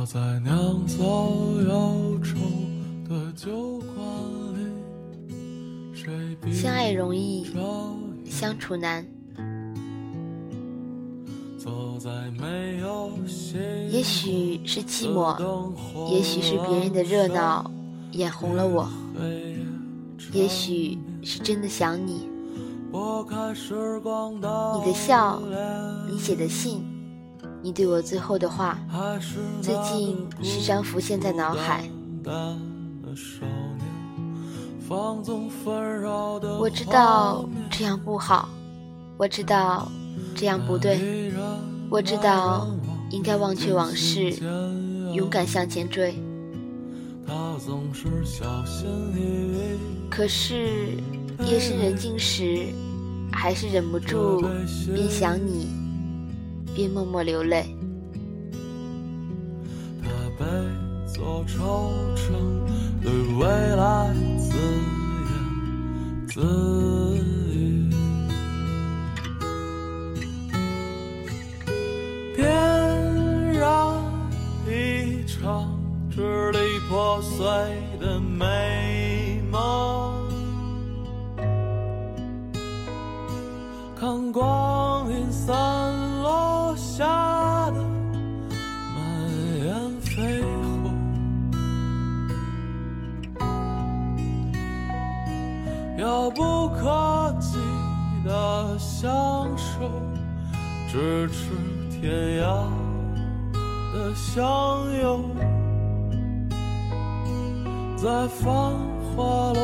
坐在酿造忧愁的酒馆里，谁比相爱容易，着相处难。也许是寂的寞，也许是别人的热闹眼红了我，也许是真的想你。你的笑你写的信，你对我最后的话，最近时常浮现在脑海。我知道这样不好，我知道这样不对，我知道应该忘却往事，勇敢向前追。可是夜深人静时，还是忍不住边想你，边默默流泪。他被做惆怅，对未来自言自语。点燃一场支离破碎的美梦，看光阴散落下的。满眼绯红，遥不可及的相守，咫尺天涯的相拥，在繁华落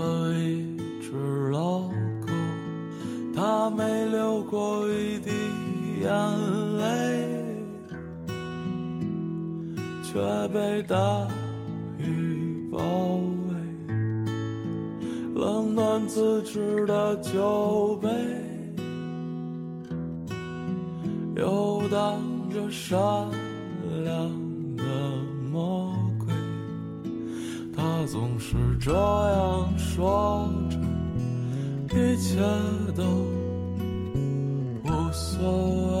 和一只老狗，他没流过一滴眼泪。却被大雨包围，冷暖自知的酒杯，游荡着善良他总是这样说着，一切都无所谓。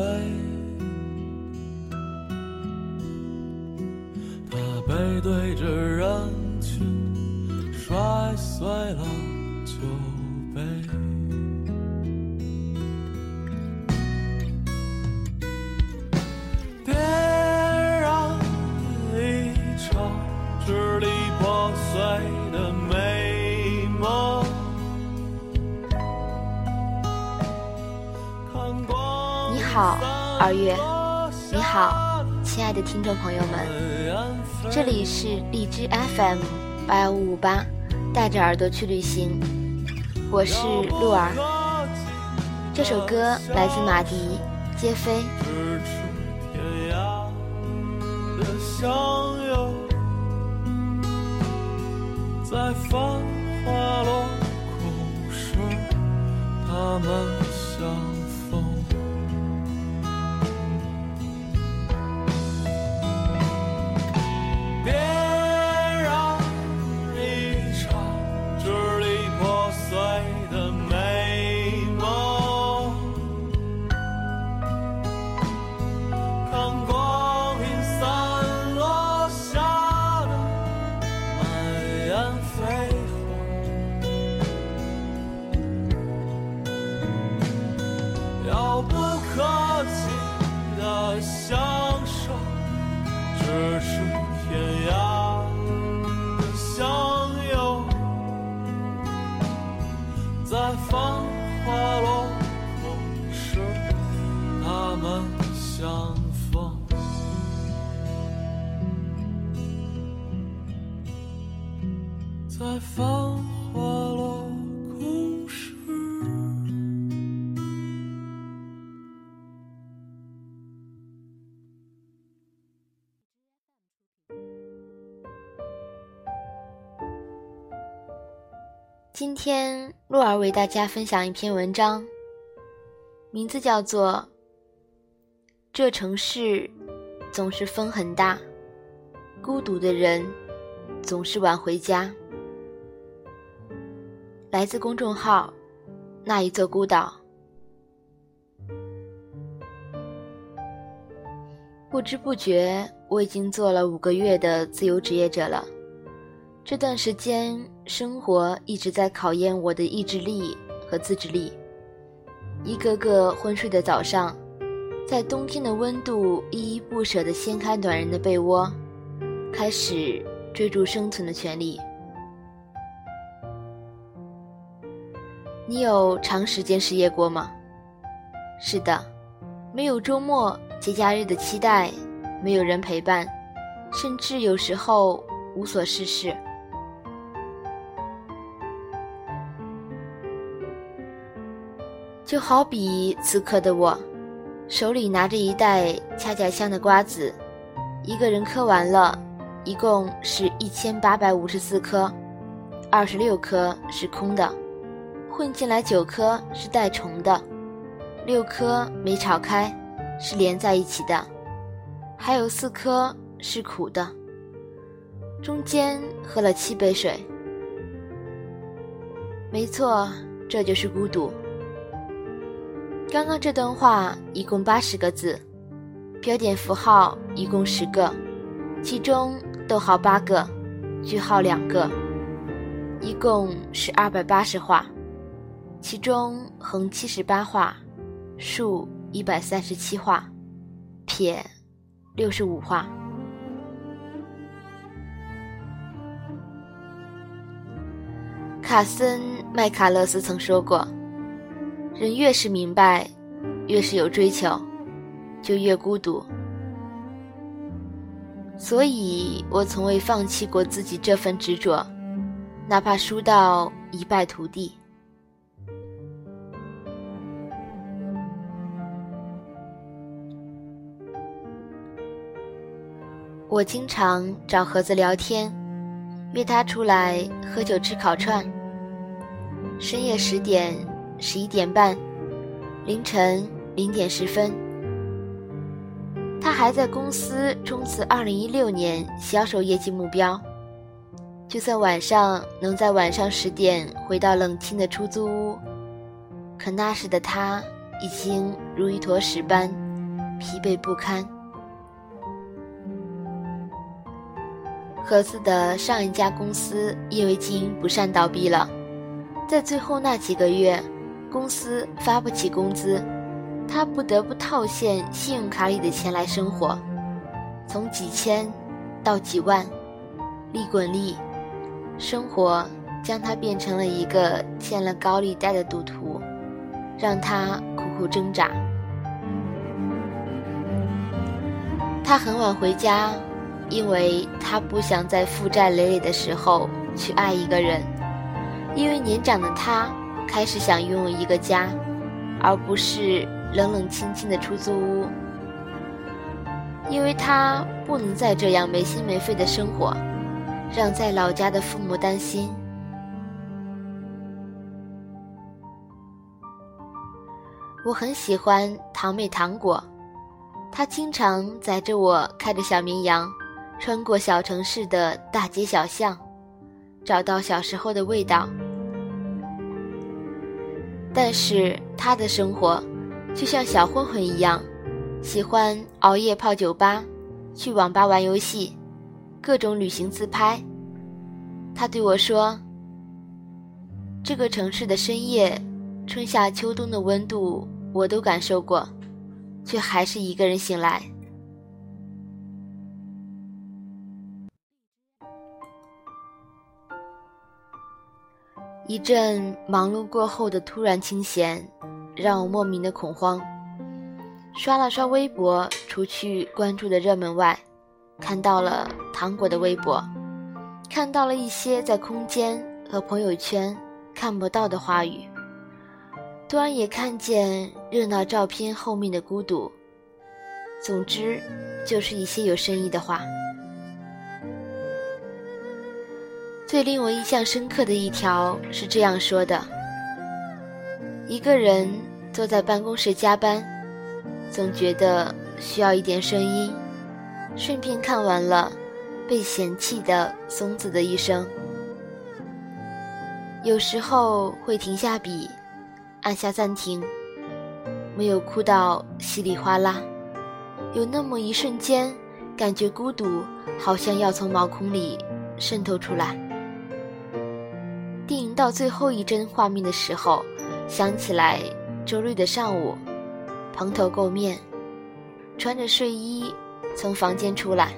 他背对着二月。你好，亲爱的听众朋友们，这里是荔枝 FM 八五五八，带着耳朵去旅行，我是鹿儿。这首歌来自马迪《皆飞》。在繁华落空时，他们相繁华落空时。今天洛儿为大家分享一篇文章，名字叫做《这城市总是风很大，孤独的人总是晚回家》，来自公众号《那一座孤岛》。不知不觉，我已经做了五个月的自由职业者了。这段时间，生活一直在考验我的意志力和自制力。一个个昏睡的早上，在冬天的温度依依不舍地掀开暖人的被窝，开始追逐生存的权利。你有长时间失业过吗？是的，没有周末、节假日的期待，没有人陪伴，甚至有时候无所事事。就好比此刻的我，手里拿着一袋恰恰香的瓜子，一个人嗑完了，一共是一千八百五十四颗，二十六颗是空的，混进来九颗是带虫的，六颗没炒开，是连在一起的，还有四颗是苦的，中间喝了七杯水。没错，这就是孤独。刚刚这段话一共八十个字，标点符号一共十个，其中逗号八个，句号两个，一共是二百八十画，其中横七十八画，竖一百三十七画，撇六十五画。卡森麦卡勒斯曾说过。人越是明白，越是有追求，就越孤独。所以我从未放弃过自己这份执着，哪怕输到一败涂地。我经常找盒子聊天，约他出来喝酒吃烤串。深夜十点。十一点半，凌晨零点十分，他还在公司冲刺二零一六年销售业绩目标。就算晚上能在晚上十点回到冷清的出租屋，可那时的他已经如一坨屎般疲惫不堪。盒子的上一家公司因为经营不善倒闭了，在最后那几个月。公司发不起工资，他不得不套现信用卡里的钱来生活，从几千到几万，利滚利，生活将他变成了一个欠了高利贷的赌徒，让他苦苦挣扎。他很晚回家，因为他不想在负债累累的时候去爱一个人，因为年长的他。开始想拥有一个家，而不是冷冷清清的出租屋，因为他不能再这样没心没肺的生活，让在老家的父母担心。我很喜欢堂妹糖果，她经常载着我开着小绵羊，穿过小城市的大街小巷，找到小时候的味道。但是他的生活，就像小混混一样，喜欢熬夜泡酒吧，去网吧玩游戏，各种旅行自拍。他对我说：“这个城市的深夜，春夏秋冬的温度我都感受过，却还是一个人醒来。”一阵忙碌过后的突然清闲，让我莫名的恐慌。刷了刷微博，除去关注的热门外，看到了糖果的微博，看到了一些在空间和朋友圈看不到的话语，突然也看见热闹照片后面的孤独。总之，就是一些有深意的话。最令我印象深刻的一条是这样说的：一个人坐在办公室加班，总觉得需要一点声音，顺便看完了被嫌弃的松子的一生。有时候会停下笔，按下暂停，没有哭到稀里哗啦。有那么一瞬间，感觉孤独好像要从毛孔里渗透出来。到最后一帧画面的时候，想起来周日的上午，蓬头垢面，穿着睡衣从房间出来，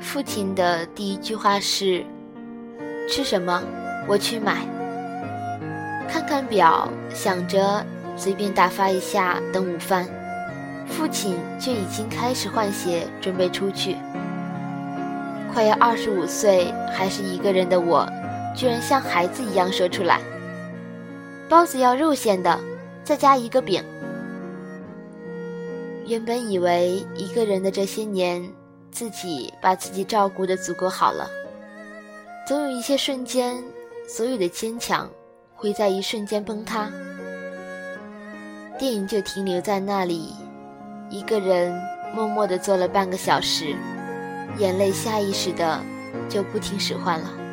父亲的第一句话是：“吃什么？我去买。”看看表，想着随便打发一下，等午饭。父亲却已经开始换鞋，准备出去。快要二十五岁还是一个人的我，居然像孩子一样说出来：“包子要肉馅的，再加一个饼。”原本以为一个人的这些年，自己把自己照顾的足够好了，总有一些瞬间，所有的坚强会在一瞬间崩塌，电影就停留在那里。一个人默默地坐了半个小时，眼泪下意识的就不听使唤了。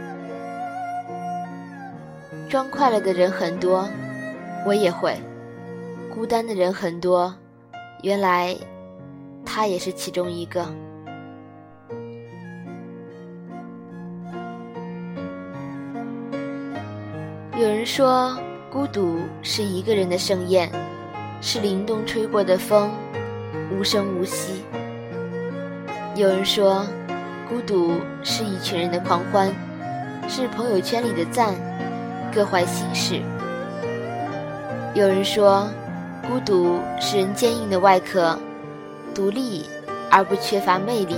装快乐的人很多，我也会；孤单的人很多，原来他也是其中一个。有人说，孤独是一个人的盛宴，是凛冬吹过的风。无声无息。有人说，孤独是一群人的狂欢，是朋友圈里的赞，各怀心事。有人说，孤独是人坚硬的外壳，独立而不缺乏魅力。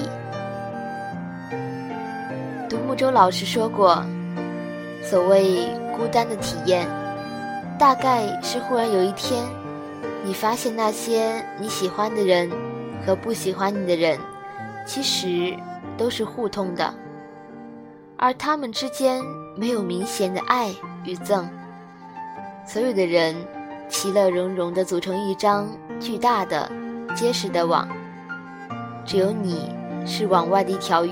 独木舟老师说过，所谓孤单的体验，大概是忽然有一天。你发现那些你喜欢的人和不喜欢你的人，其实都是互通的，而他们之间没有明显的爱与憎。所有的人其乐融融地组成一张巨大的、结实的网，只有你是网外的一条鱼。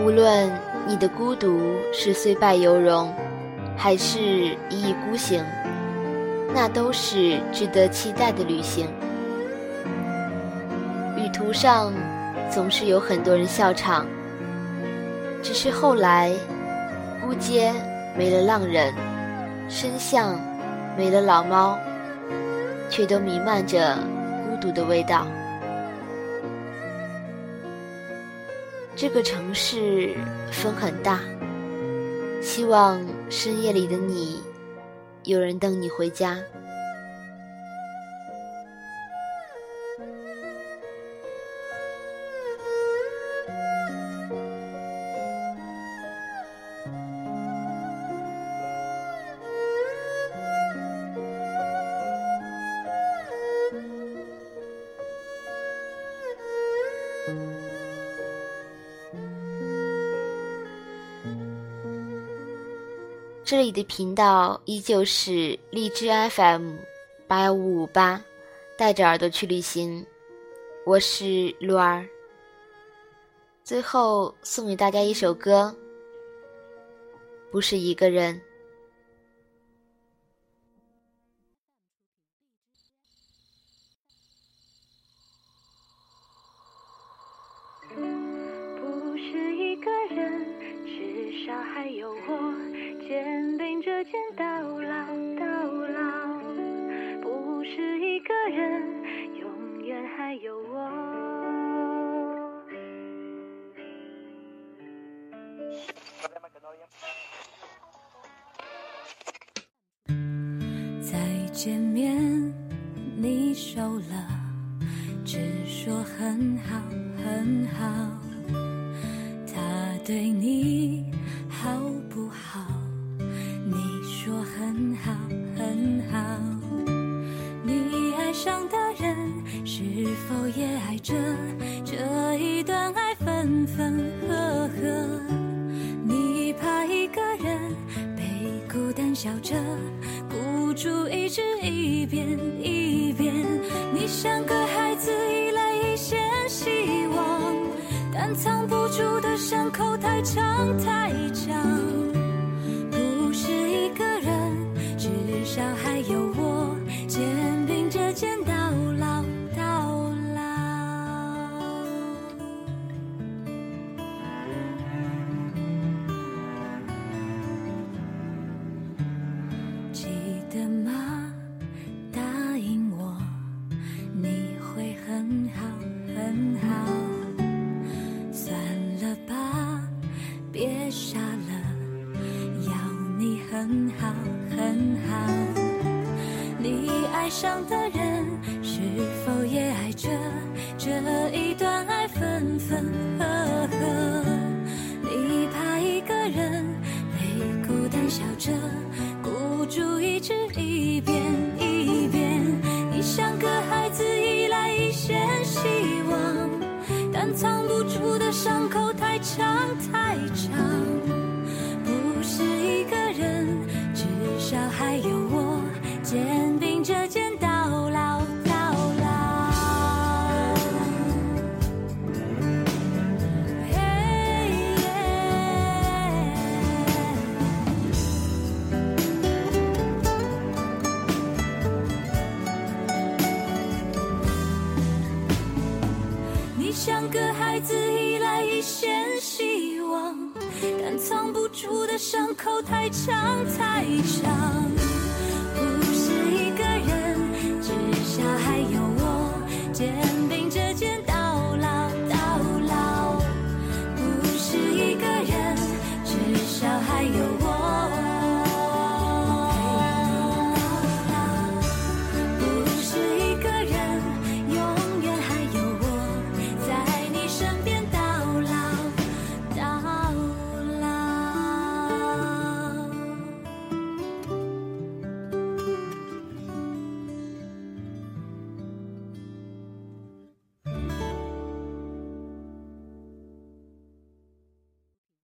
无论你的孤独是虽败犹荣。还是一意孤行，那都是值得期待的旅行。旅途上总是有很多人笑场，只是后来，乌街没了浪人，深巷没了老猫，却都弥漫着孤独的味道。这个城市风很大。希望深夜里的你，有人等你回家。这里的频道依旧是荔枝 FM 八幺五五八，带着耳朵去旅行，我是鹿儿。最后送给大家一首歌，不是一个人。肩并着肩到老到老，不是一个人，永远还有我。再见面，你瘦了，只。说很好很好，他对你好不好？你说很好很好，你爱上的人是否也爱着这一段爱分分合合？你怕一个人被孤单笑着，孤注一掷一遍一遍，你像个孩子依赖一线希望，但藏不住的伤口太长太长。至少还有我，肩并着肩到老到老。记得吗？答应我，你会很好很好。算了吧，别傻了。要你很好很好，你爱上的人是否也爱着这一段爱分分合？